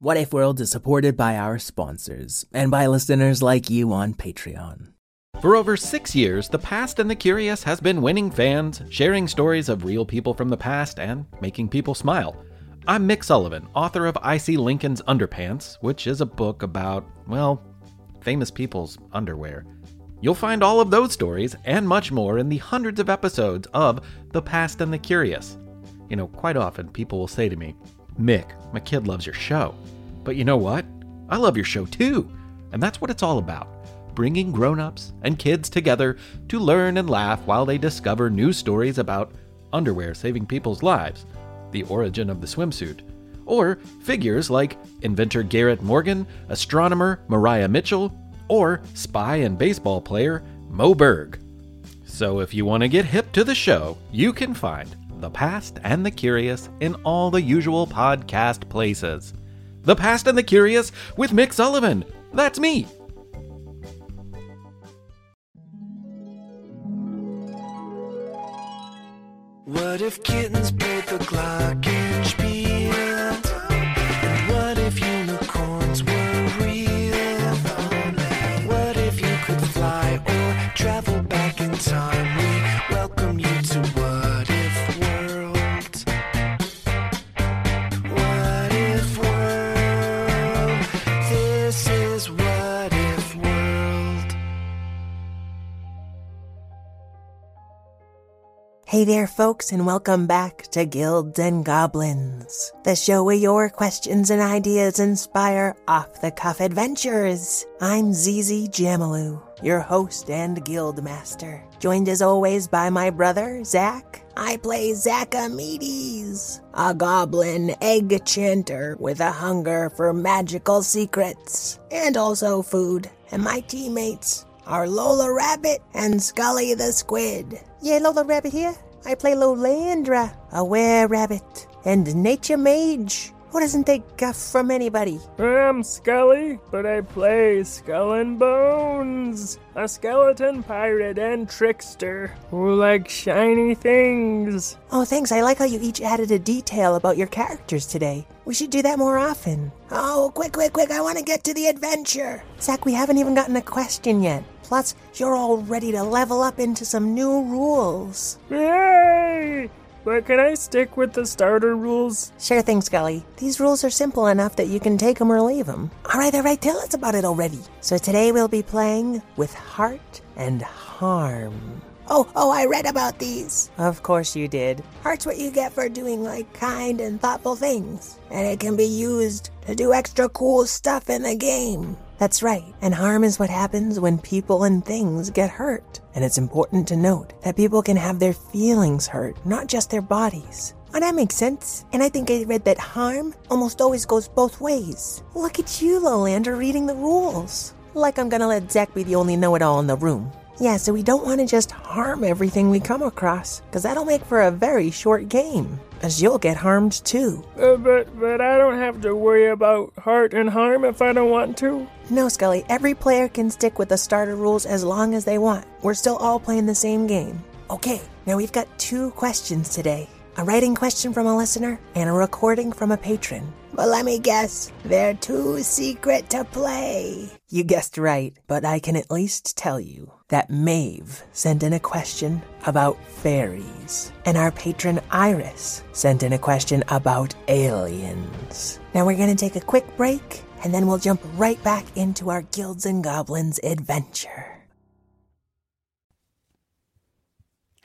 What If World is supported by our sponsors and by listeners like you on Patreon. For over six years, The Past and the Curious has been winning fans, sharing stories of real people from the past, and making people smile. I'm Mick Sullivan, author of I See Lincoln's Underpants, which is a book about, well, famous people's underwear. You'll find all of those stories and much more in the hundreds of episodes of The Past and the Curious. You know, quite often people will say to me, Mick, my kid loves your show. But you know what? I love your show too. And that's what it's all about bringing grown ups and kids together to learn and laugh while they discover new stories about underwear saving people's lives, the origin of the swimsuit, or figures like inventor Garrett Morgan, astronomer Maria Mitchell, or spy and baseball player Moe Berg. So if you want to get hip to the show, you can find the Past and the Curious in all the usual podcast places. The Past and the Curious with Mick Sullivan. That's me. What if kittens played the glockenspiel? Hey there, folks, and welcome back to Guilds and Goblins, the show where your questions and ideas inspire off the cuff adventures. I'm Zizi Jamaloo, your host and guild master, joined as always by my brother, Zach. I play Zachamedes, a goblin egg chanter with a hunger for magical secrets and also food. And my teammates are Lola Rabbit and Scully the Squid. Yeah, Lola Rabbit here. I play Lolandra, a were rabbit, and Nature Mage, who doesn't take guff from anybody. I'm Scully, but I play Skull and Bones, a skeleton pirate and trickster who likes shiny things. Oh, thanks. I like how you each added a detail about your characters today. We should do that more often. Oh, quick, quick, quick. I want to get to the adventure. Zach, we haven't even gotten a question yet. Plus, you're all ready to level up into some new rules. Yay! But can I stick with the starter rules? Sure thing, Scully. These rules are simple enough that you can take them or leave them. All right, all right, tell us about it already. So today we'll be playing with heart and harm. Oh, oh, I read about these. Of course you did. Heart's what you get for doing like kind and thoughtful things, and it can be used to do extra cool stuff in the game. That's right. And harm is what happens when people and things get hurt. And it's important to note that people can have their feelings hurt, not just their bodies. Oh, that makes sense. And I think I read that harm almost always goes both ways. Look at you, Lolandra, reading the rules. Like I'm gonna let Zach be the only know it all in the room. Yeah, so we don't want to just harm everything we come across, because that'll make for a very short game. As you'll get harmed too. Uh, but but I don't have to worry about heart and harm if I don't want to. No, Scully, every player can stick with the starter rules as long as they want. We're still all playing the same game. Okay, now we've got two questions today a writing question from a listener and a recording from a patron. But let me guess, they're too secret to play. You guessed right, but I can at least tell you that Maeve sent in a question about fairies, and our patron Iris sent in a question about aliens. Now we're gonna take a quick break, and then we'll jump right back into our Guilds and Goblins adventure.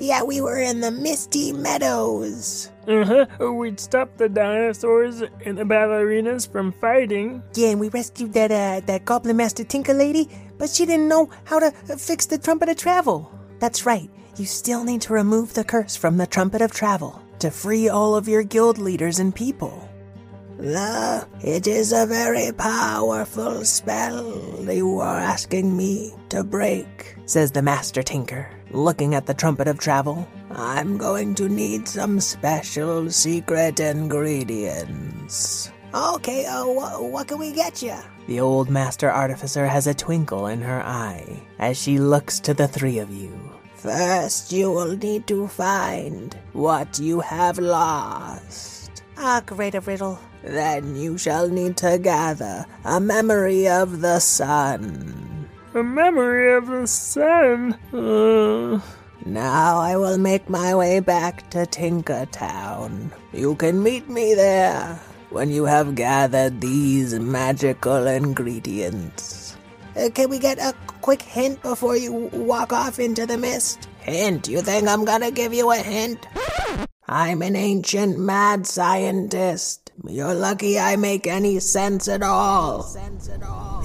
Yeah, we were in the Misty Meadows. Uh huh. We'd stop the dinosaurs and the ballerinas from fighting. Yeah, and we rescued that uh, that Goblin Master Tinker lady, but she didn't know how to uh, fix the Trumpet of Travel. That's right. You still need to remove the curse from the Trumpet of Travel to free all of your guild leaders and people. The, it is a very powerful spell you are asking me to break, says the Master Tinker, looking at the Trumpet of Travel. I'm going to need some special secret ingredients. Okay, uh, wh- what can we get you? The old Master Artificer has a twinkle in her eye as she looks to the three of you. First, you will need to find what you have lost. Ah, great a riddle. Then you shall need to gather a memory of the sun. A memory of the sun. Uh, Now I will make my way back to Tinkertown. You can meet me there when you have gathered these magical ingredients. Uh, can we get a quick hint before you walk off into the mist? Hint? You think I'm gonna give you a hint? I'm an ancient mad scientist. You're lucky I make any sense at all.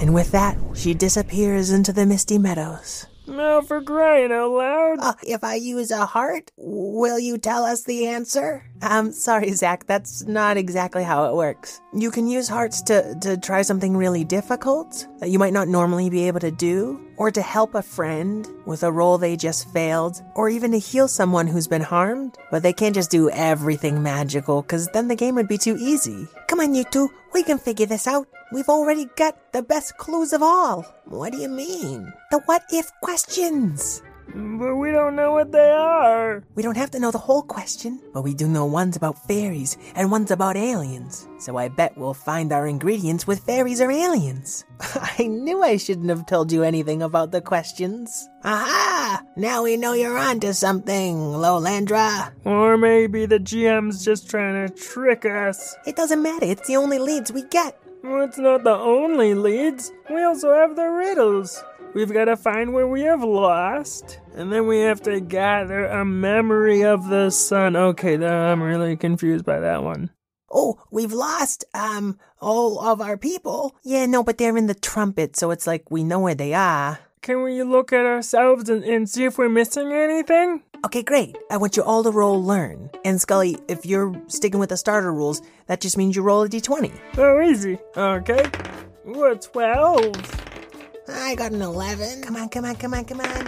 And with that, she disappears into the misty meadows. Now for crying out loud. Uh, if I use a heart, will you tell us the answer? Um, sorry, Zach, that's not exactly how it works. You can use hearts to, to try something really difficult that you might not normally be able to do, or to help a friend with a role they just failed, or even to heal someone who's been harmed. But they can't just do everything magical, because then the game would be too easy. Come on, you two, we can figure this out. We've already got the best clues of all. What do you mean? The what if questions. But we don't know what they are. We don't have to know the whole question, but we do know one's about fairies and one's about aliens. So I bet we'll find our ingredients with fairies or aliens. I knew I shouldn't have told you anything about the questions. Aha! Now we know you're onto something, Lolandra. Or maybe the GM's just trying to trick us. It doesn't matter, it's the only leads we get. It's not the only leads. We also have the riddles. We've got to find where we have lost, and then we have to gather a memory of the sun. Okay, I'm really confused by that one. Oh, we've lost, um, all of our people. Yeah, no, but they're in the trumpet, so it's like we know where they are. Can we look at ourselves and, and see if we're missing anything? Okay, great. I want you all to roll learn. And Scully, if you're sticking with the starter rules, that just means you roll a d20. Oh, easy. Okay. Ooh, a 12. I got an 11. Come on, come on, come on, come on.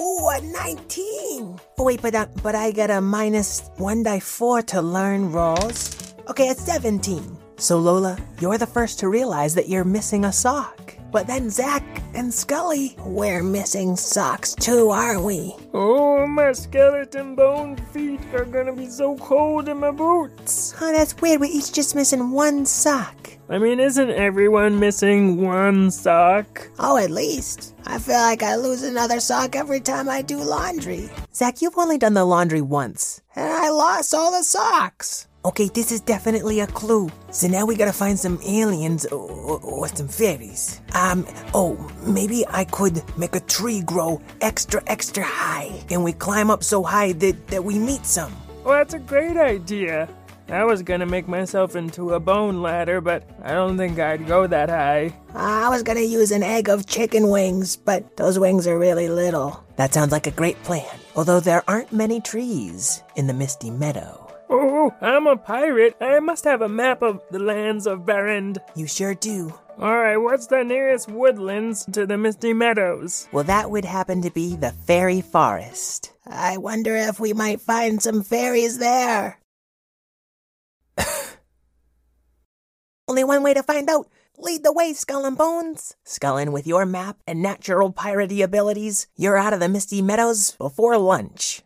Ooh, a 19. Oh, wait, but, uh, but I got a minus 1 d4 to learn rolls. Okay, it's 17. So, Lola, you're the first to realize that you're missing a sock. But then Zach and Scully, we're missing socks too, aren't we? Oh, my skeleton bone feet are gonna be so cold in my boots. Oh, that's weird. We're each just missing one sock. I mean, isn't everyone missing one sock? Oh, at least. I feel like I lose another sock every time I do laundry. Zach, you've only done the laundry once, and I lost all the socks. Okay, this is definitely a clue. So now we gotta find some aliens or, or, or some fairies. Um, oh, maybe I could make a tree grow extra, extra high. And we climb up so high that, that we meet some. Well, that's a great idea. I was gonna make myself into a bone ladder, but I don't think I'd go that high. I was gonna use an egg of chicken wings, but those wings are really little. That sounds like a great plan. Although there aren't many trees in the misty meadow. Oh, I'm a pirate. I must have a map of the lands of Barend. You sure do. Alright, what's the nearest woodlands to the Misty Meadows? Well, that would happen to be the fairy forest. I wonder if we might find some fairies there. Only one way to find out. Lead the way, Skull and Bones. Skullin, with your map and natural piratey abilities, you're out of the Misty Meadows before lunch.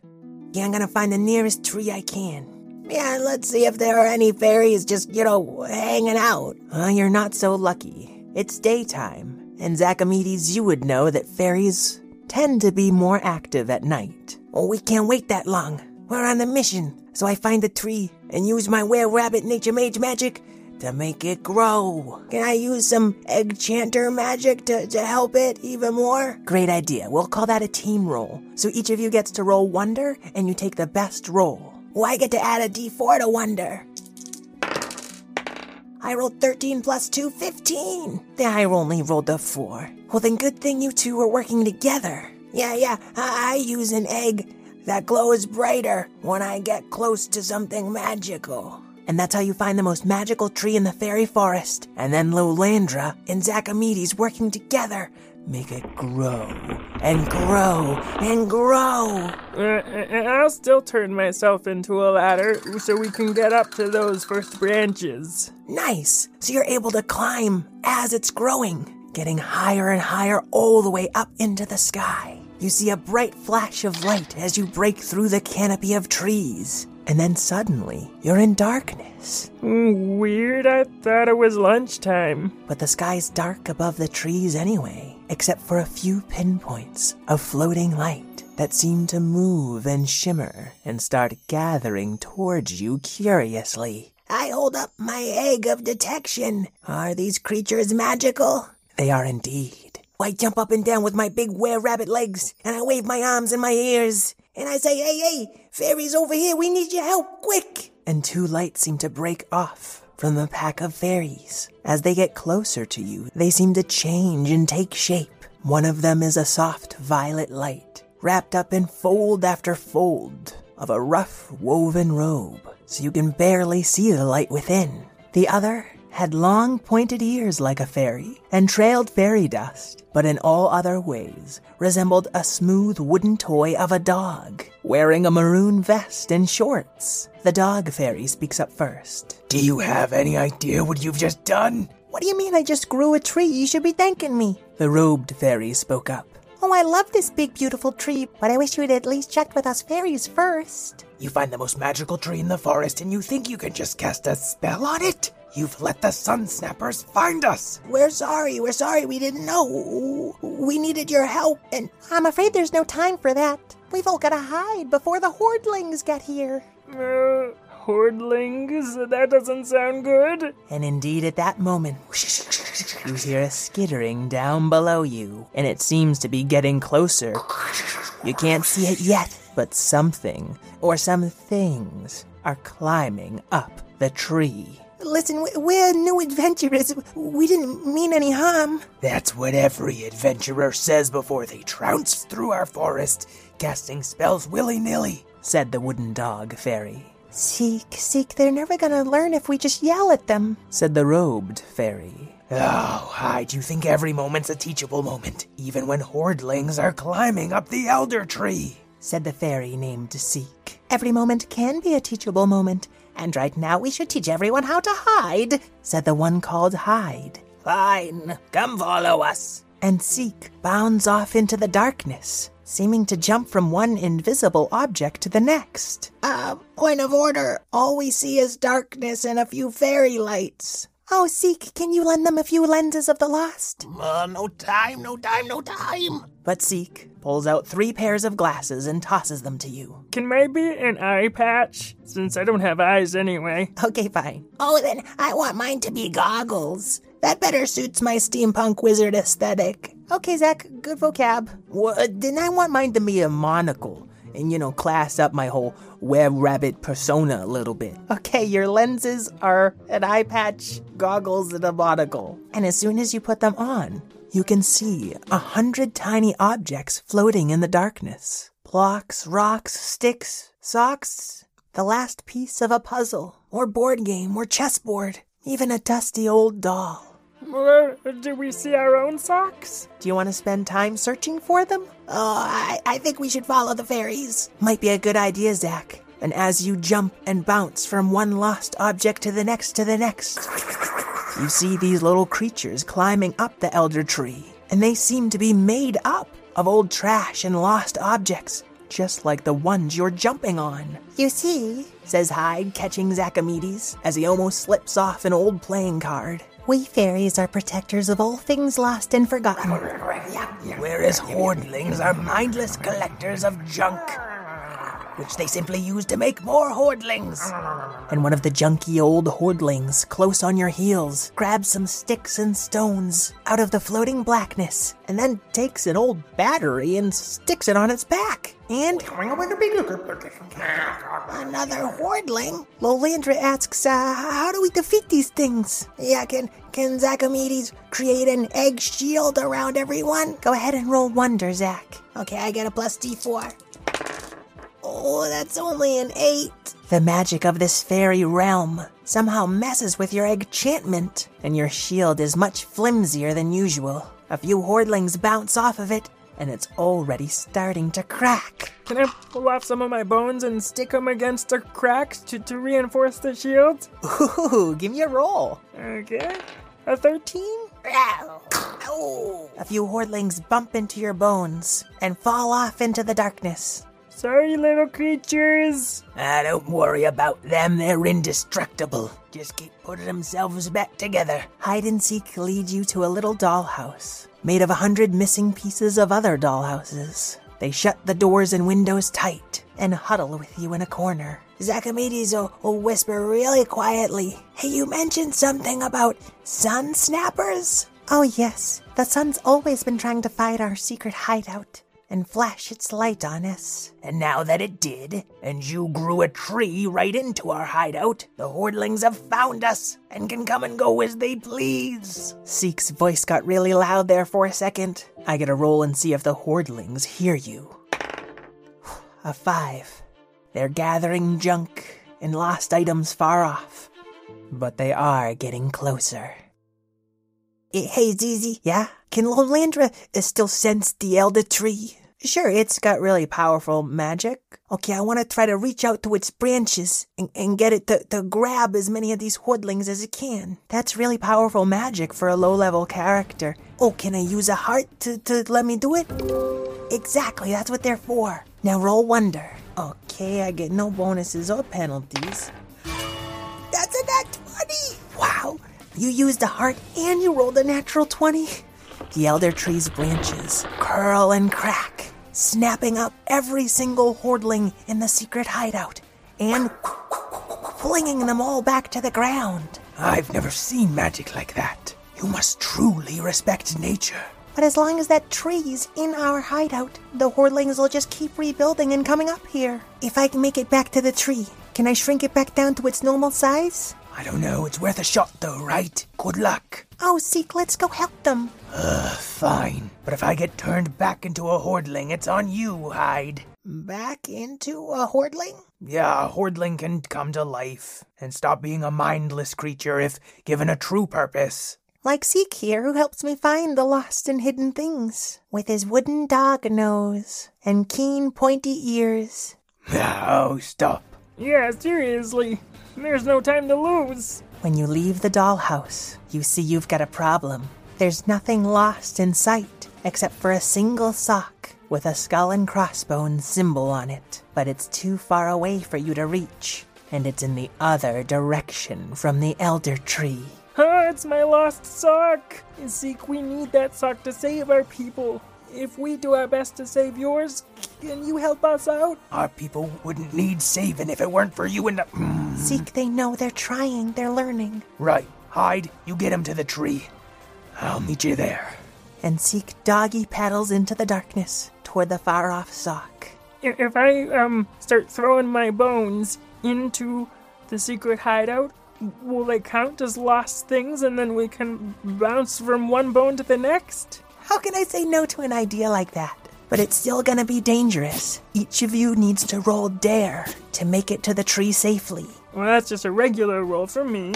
Yeah, I'm gonna find the nearest tree I can. Yeah, let's see if there are any fairies just, you know, hanging out. Uh, you're not so lucky. It's daytime, and Zachamedes, you would know that fairies tend to be more active at night. Oh, we can't wait that long. We're on a mission, so I find the tree and use my were rabbit nature mage magic to make it grow. Can I use some egg chanter magic to, to help it even more? Great idea. We'll call that a team roll. So each of you gets to roll wonder, and you take the best roll. Well, I get to add a d4 to wonder. I rolled 13 plus 2, 15. Then I only rolled a 4. Well, then good thing you two are working together. Yeah, yeah, I, I use an egg that glows brighter when I get close to something magical. And that's how you find the most magical tree in the fairy forest. And then Lolandra and Zachamedes working together make it grow and grow and grow. Uh, I'll still turn myself into a ladder so we can get up to those first branches. Nice. So you're able to climb as it's growing, getting higher and higher all the way up into the sky. You see a bright flash of light as you break through the canopy of trees. And then suddenly, you're in darkness. Mm, Weird, I thought it was lunchtime. But the sky's dark above the trees anyway, except for a few pinpoints of floating light that seem to move and shimmer and start gathering towards you curiously. I hold up my egg of detection. Are these creatures magical? They are indeed. I jump up and down with my big were rabbit legs, and I wave my arms and my ears, and I say, hey, hey, fairies over here, we need your help, quick! And two lights seem to break off from the pack of fairies. As they get closer to you, they seem to change and take shape. One of them is a soft violet light, wrapped up in fold after fold of a rough woven robe, so you can barely see the light within. The other had long pointed ears like a fairy and trailed fairy dust, but in all other ways resembled a smooth wooden toy of a dog, wearing a maroon vest and shorts. The dog fairy speaks up first. Do you have any idea what you've just done? What do you mean I just grew a tree? You should be thanking me. The robed fairy spoke up. Oh, I love this big, beautiful tree, but I wish you had at least checked with us fairies first. You find the most magical tree in the forest and you think you can just cast a spell on it? You've let the sun snappers find us. We're sorry, we're sorry, we didn't know. We needed your help, and I'm afraid there's no time for that. We've all gotta hide before the hordlings get here. Uh, hordlings? That doesn't sound good. And indeed, at that moment, you hear a skittering down below you, and it seems to be getting closer. You can't see it yet, but something, or some things, are climbing up the tree. Listen, we- we're new adventurers. We didn't mean any harm. That's what every adventurer says before they trounce through our forest, casting spells willy nilly, said the wooden dog fairy. Seek, seek, they're never gonna learn if we just yell at them, said the robed fairy. Oh, Hide, you think every moment's a teachable moment, even when hordlings are climbing up the elder tree, said the fairy named Seek. Every moment can be a teachable moment, and right now we should teach everyone how to hide, said the one called Hide. Fine, come follow us. And Seek bounds off into the darkness, seeming to jump from one invisible object to the next. Uh, point of order. All we see is darkness and a few fairy lights. Oh, Seek, can you lend them a few lenses of the lost? Uh, no time, no time, no time. But Seek pulls out three pairs of glasses and tosses them to you. Can maybe an eye patch? Since I don't have eyes anyway. Okay, fine. Oh, then I want mine to be goggles. That better suits my steampunk wizard aesthetic. Okay, Zach, good vocab. Well, then I want mine to be a monocle and, you know, class up my whole were rabbit persona a little bit. Okay, your lenses are an eye patch, goggles, and a monocle. And as soon as you put them on, you can see a hundred tiny objects floating in the darkness blocks, rocks, sticks, socks, the last piece of a puzzle, or board game, or chessboard, even a dusty old doll. Do we see our own socks? Do you want to spend time searching for them? Oh, I, I think we should follow the fairies. Might be a good idea, Zach. And as you jump and bounce from one lost object to the next to the next, you see these little creatures climbing up the elder tree. And they seem to be made up of old trash and lost objects, just like the ones you're jumping on. You see, says Hide, catching Zachamedes as he almost slips off an old playing card. We fairies are protectors of all things lost and forgotten. Whereas hoardlings are mindless collectors of junk, which they simply use to make more hoardlings. And one of the junky old hoardlings, close on your heels, grabs some sticks and stones out of the floating blackness, and then takes an old battery and sticks it on its back. And another hoardling. Lolandra asks, uh, how do we defeat these things? Yeah, can can Zachamedes create an egg shield around everyone? Go ahead and roll wonder, Zach. Okay, I get a plus D4. Oh, that's only an eight. The magic of this fairy realm somehow messes with your enchantment, and your shield is much flimsier than usual. A few hoardlings bounce off of it, and it's already starting to crack. Can I pull off some of my bones and stick them against the cracks to, to reinforce the shield? Ooh, give me a roll. Okay. A 13? Ow. A few hoardlings bump into your bones and fall off into the darkness. Sorry, little creatures. Ah, don't worry about them. They're indestructible. Just keep putting themselves back together. Hide and seek lead you to a little dollhouse made of a hundred missing pieces of other dollhouses. They shut the doors and windows tight and huddle with you in a corner. Zachamedes will, will whisper really quietly. Hey, you mentioned something about sun snappers? Oh, yes. The sun's always been trying to find our secret hideout and flash its light on us. And now that it did, and you grew a tree right into our hideout, the hoardlings have found us and can come and go as they please. Seek's voice got really loud there for a second. I get a roll and see if the hoardlings hear you. A five. They're gathering junk and lost items far off, but they are getting closer. Hey, Zizi, yeah? Can Lolandra uh, still sense the Elder Tree? Sure, it's got really powerful magic. Okay, I want to try to reach out to its branches and, and get it to, to grab as many of these hoardlings as it can. That's really powerful magic for a low level character. Oh, can I use a heart to, to let me do it? Exactly, that's what they're for. Now roll wonder. Okay, I get no bonuses or penalties. That's a nat 20! Wow, you used a heart and you rolled a natural 20? The elder tree's branches curl and crack, snapping up every single hoardling in the secret hideout and flinging them all back to the ground. I've never seen magic like that. You must truly respect nature. But as long as that tree's in our hideout, the hoardlings will just keep rebuilding and coming up here. If I can make it back to the tree, can I shrink it back down to its normal size? I don't know. It's worth a shot, though, right? Good luck. Oh, Seek, let's go help them. Ugh, fine. But if I get turned back into a hoardling, it's on you, Hide. Back into a hoardling? Yeah, a hoardling can come to life and stop being a mindless creature if given a true purpose. Like Seek here, who helps me find the lost and hidden things, with his wooden dog nose and keen pointy ears. Oh, stop. Yeah, seriously. There's no time to lose. When you leave the dollhouse, you see you've got a problem. There's nothing lost in sight except for a single sock with a skull and crossbones symbol on it, but it's too far away for you to reach, and it's in the other direction from the elder tree. Huh, it's my lost sock. Seek, we need that sock to save our people. If we do our best to save yours, can you help us out? Our people wouldn't need saving if it weren't for you and the. Hmm. Seek, they know they're trying, they're learning. Right. Hide, you get him to the tree. I'll meet you there. And Seek doggy paddles into the darkness toward the far off sock. If I um start throwing my bones into the secret hideout, will they count as lost things and then we can bounce from one bone to the next? How can I say no to an idea like that? but it's still gonna be dangerous. Each of you needs to roll dare to make it to the tree safely. Well, that's just a regular roll for me.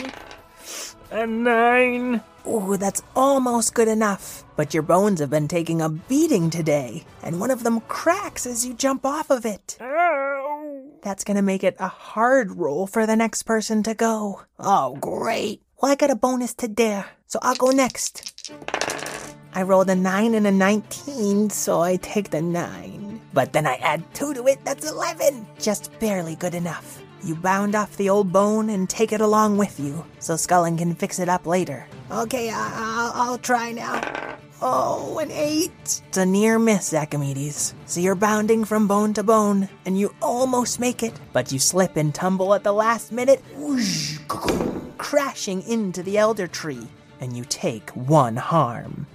A nine. Ooh, that's almost good enough. But your bones have been taking a beating today, and one of them cracks as you jump off of it. Ow. That's gonna make it a hard roll for the next person to go. Oh, great. Well, I got a bonus to dare, so I'll go next. I rolled a 9 and a 19, so I take the 9. But then I add 2 to it, that's 11. Just barely good enough. You bound off the old bone and take it along with you, so Scullin can fix it up later. Okay, I- I'll, I'll try now. Oh, an 8. It's a near miss, Zachamedes. So you're bounding from bone to bone, and you almost make it, but you slip and tumble at the last minute, whoosh, crashing into the elder tree, and you take one harm.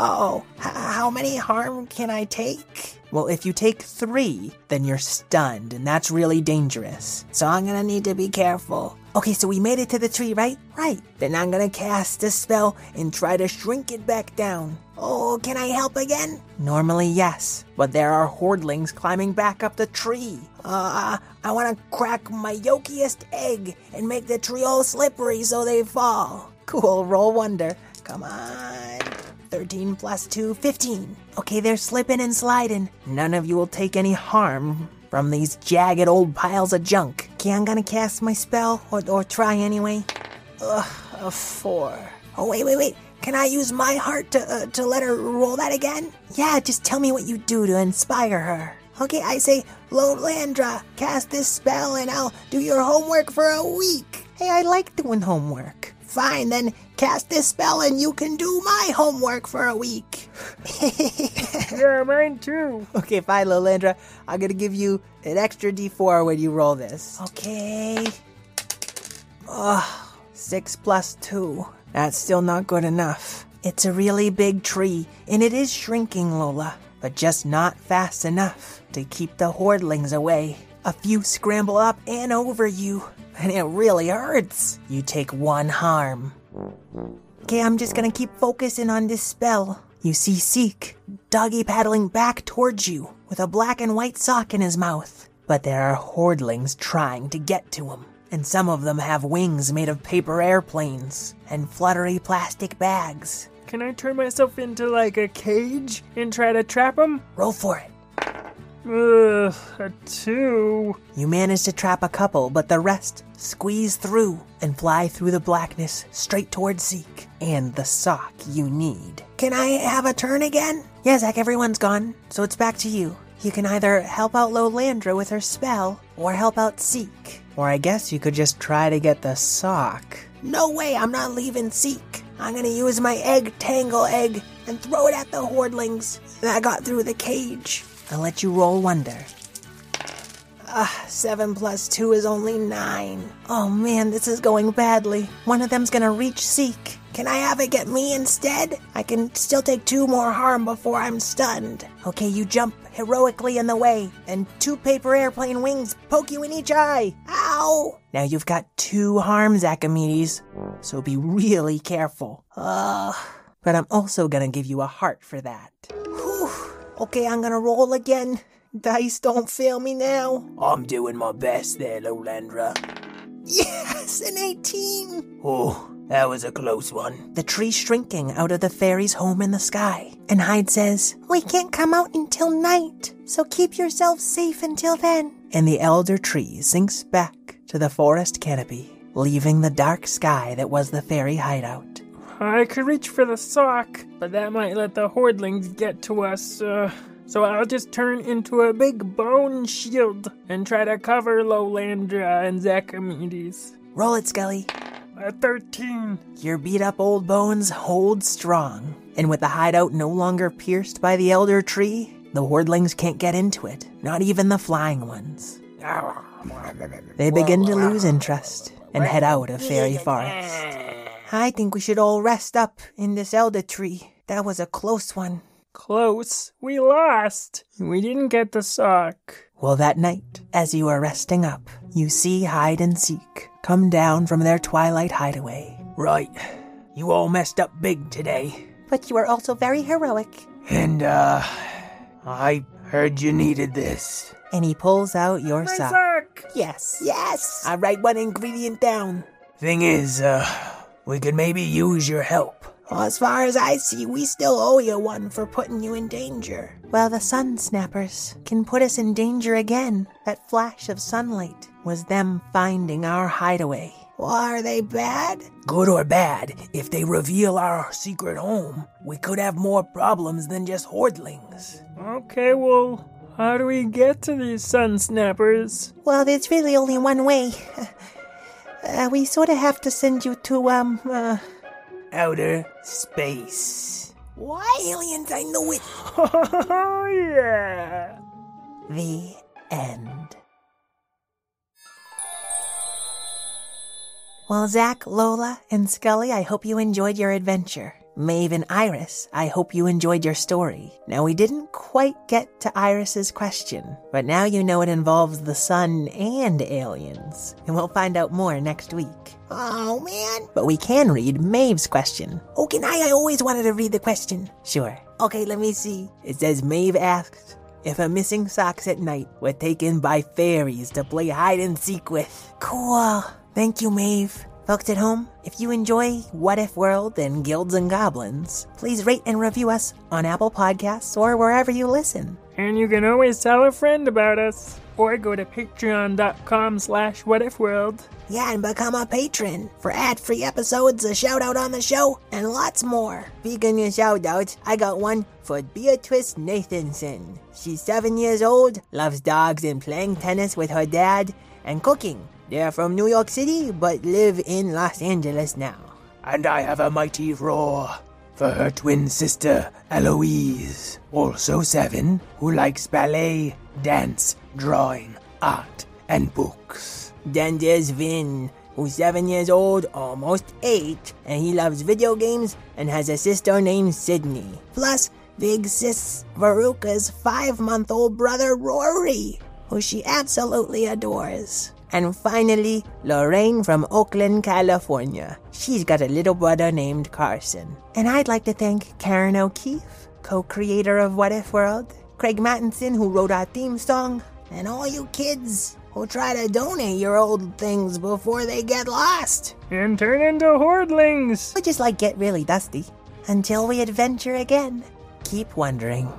Oh, h- how many harm can I take? Well, if you take three, then you're stunned, and that's really dangerous. So I'm gonna need to be careful. Okay, so we made it to the tree, right? Right. Then I'm gonna cast a spell and try to shrink it back down. Oh, can I help again? Normally, yes, but there are hordlings climbing back up the tree. Uh, I wanna crack my yolkiest egg and make the tree all slippery so they fall. Cool, roll wonder. Come on. 13 plus 2, 15. Okay, they're slipping and sliding. None of you will take any harm from these jagged old piles of junk. Okay, I'm gonna cast my spell, or, or try anyway. Ugh, a 4. Oh, wait, wait, wait. Can I use my heart to, uh, to let her roll that again? Yeah, just tell me what you do to inspire her. Okay, I say, Lolandra, cast this spell and I'll do your homework for a week. Hey, I like doing homework. Fine, then cast this spell and you can do my homework for a week. Yeah, mine too. Okay, fine, Lolandra. I'm gonna give you an extra d4 when you roll this. Okay. Ugh, six plus two. That's still not good enough. It's a really big tree, and it is shrinking, Lola, but just not fast enough to keep the hordlings away. A few scramble up and over you, and it really hurts. You take one harm. Okay, I'm just gonna keep focusing on this spell. You see Seek, doggy paddling back towards you with a black and white sock in his mouth. But there are hordlings trying to get to him, and some of them have wings made of paper airplanes and fluttery plastic bags. Can I turn myself into like a cage and try to trap him? Roll for it. Ugh, a two. You manage to trap a couple, but the rest squeeze through and fly through the blackness straight towards Seek and the sock you need. Can I have a turn again? Yeah, Zach, everyone's gone, so it's back to you. You can either help out Lolandra with her spell, or help out Seek. Or I guess you could just try to get the sock. No way, I'm not leaving Seek. I'm gonna use my egg tangle egg and throw it at the hordlings that got through the cage. I'll let you roll wonder. Ah, seven plus two is only nine. Oh man, this is going badly. One of them's gonna reach Seek. Can I have it get me instead? I can still take two more harm before I'm stunned. Okay, you jump heroically in the way, and two paper airplane wings poke you in each eye. Ow! Now you've got two harms, Zachamedes, so be really careful. Ugh. But I'm also gonna give you a heart for that. Okay, I'm gonna roll again. Dice don't fail me now. I'm doing my best there, Lolandra. Yes, an 18! Oh, that was a close one. The tree's shrinking out of the fairy's home in the sky. And Hide says, We can't come out until night, so keep yourself safe until then. And the elder tree sinks back to the forest canopy, leaving the dark sky that was the fairy hideout. I could reach for the sock, but that might let the hordlings get to us. Uh, so I'll just turn into a big bone shield and try to cover Lolandra and Zachamedes. Roll it, Skelly. A 13. Your beat up old bones hold strong, and with the hideout no longer pierced by the elder tree, the hordlings can't get into it, not even the flying ones. They begin to lose interest and head out of Fairy Forest. I think we should all rest up in this elder tree. That was a close one. Close. We lost. We didn't get the sock. Well, that night, as you are resting up, you see Hide and Seek come down from their twilight hideaway. Right. You all messed up big today. But you are also very heroic, And, uh, I heard you needed this. And he pulls out your My sock. sock! Yes, yes. I write one ingredient down. Thing is, uh, we could maybe use your help. Well, as far as I see, we still owe you one for putting you in danger. Well, the sun snappers can put us in danger again. That flash of sunlight was them finding our hideaway. Well, are they bad? Good or bad, if they reveal our secret home, we could have more problems than just hordlings. Okay, well, how do we get to these sun snappers? Well, there's really only one way. Uh, we sort of have to send you to, um, uh. Outer space. Why, aliens? I know it. Oh, yeah! The end. Well, Zach, Lola, and Scully, I hope you enjoyed your adventure. Maeve and Iris, I hope you enjoyed your story. Now, we didn't quite get to Iris's question, but now you know it involves the sun and aliens. And we'll find out more next week. Oh, man. But we can read Maeve's question. Oh, can I? I always wanted to read the question. Sure. Okay, let me see. It says Maeve asked, if a missing socks at night were taken by fairies to play hide and seek with. Cool. Thank you, Maeve. Folks at home, if you enjoy What If World and Guilds and Goblins, please rate and review us on Apple Podcasts or wherever you listen. And you can always tell a friend about us. Or go to patreon.com slash whatifworld. Yeah, and become a patron for ad-free episodes, a shout-out on the show, and lots more. Speaking of shout-outs, I got one for Beatrice Nathanson. She's seven years old, loves dogs and playing tennis with her dad, and cooking. They're from New York City, but live in Los Angeles now. And I have a mighty roar for her twin sister, Eloise, also seven, who likes ballet, dance, drawing, art, and books. Then there's Vin, who's seven years old, almost eight, and he loves video games and has a sister named Sydney. Plus, big sis Veruca's five month old brother Rory, who she absolutely adores. And finally, Lorraine from Oakland, California. She's got a little brother named Carson. And I'd like to thank Karen O'Keeffe, co creator of What If World, Craig Martinson, who wrote our theme song, and all you kids who try to donate your old things before they get lost. And turn into hordlings. Or just like get really dusty. Until we adventure again, keep wondering.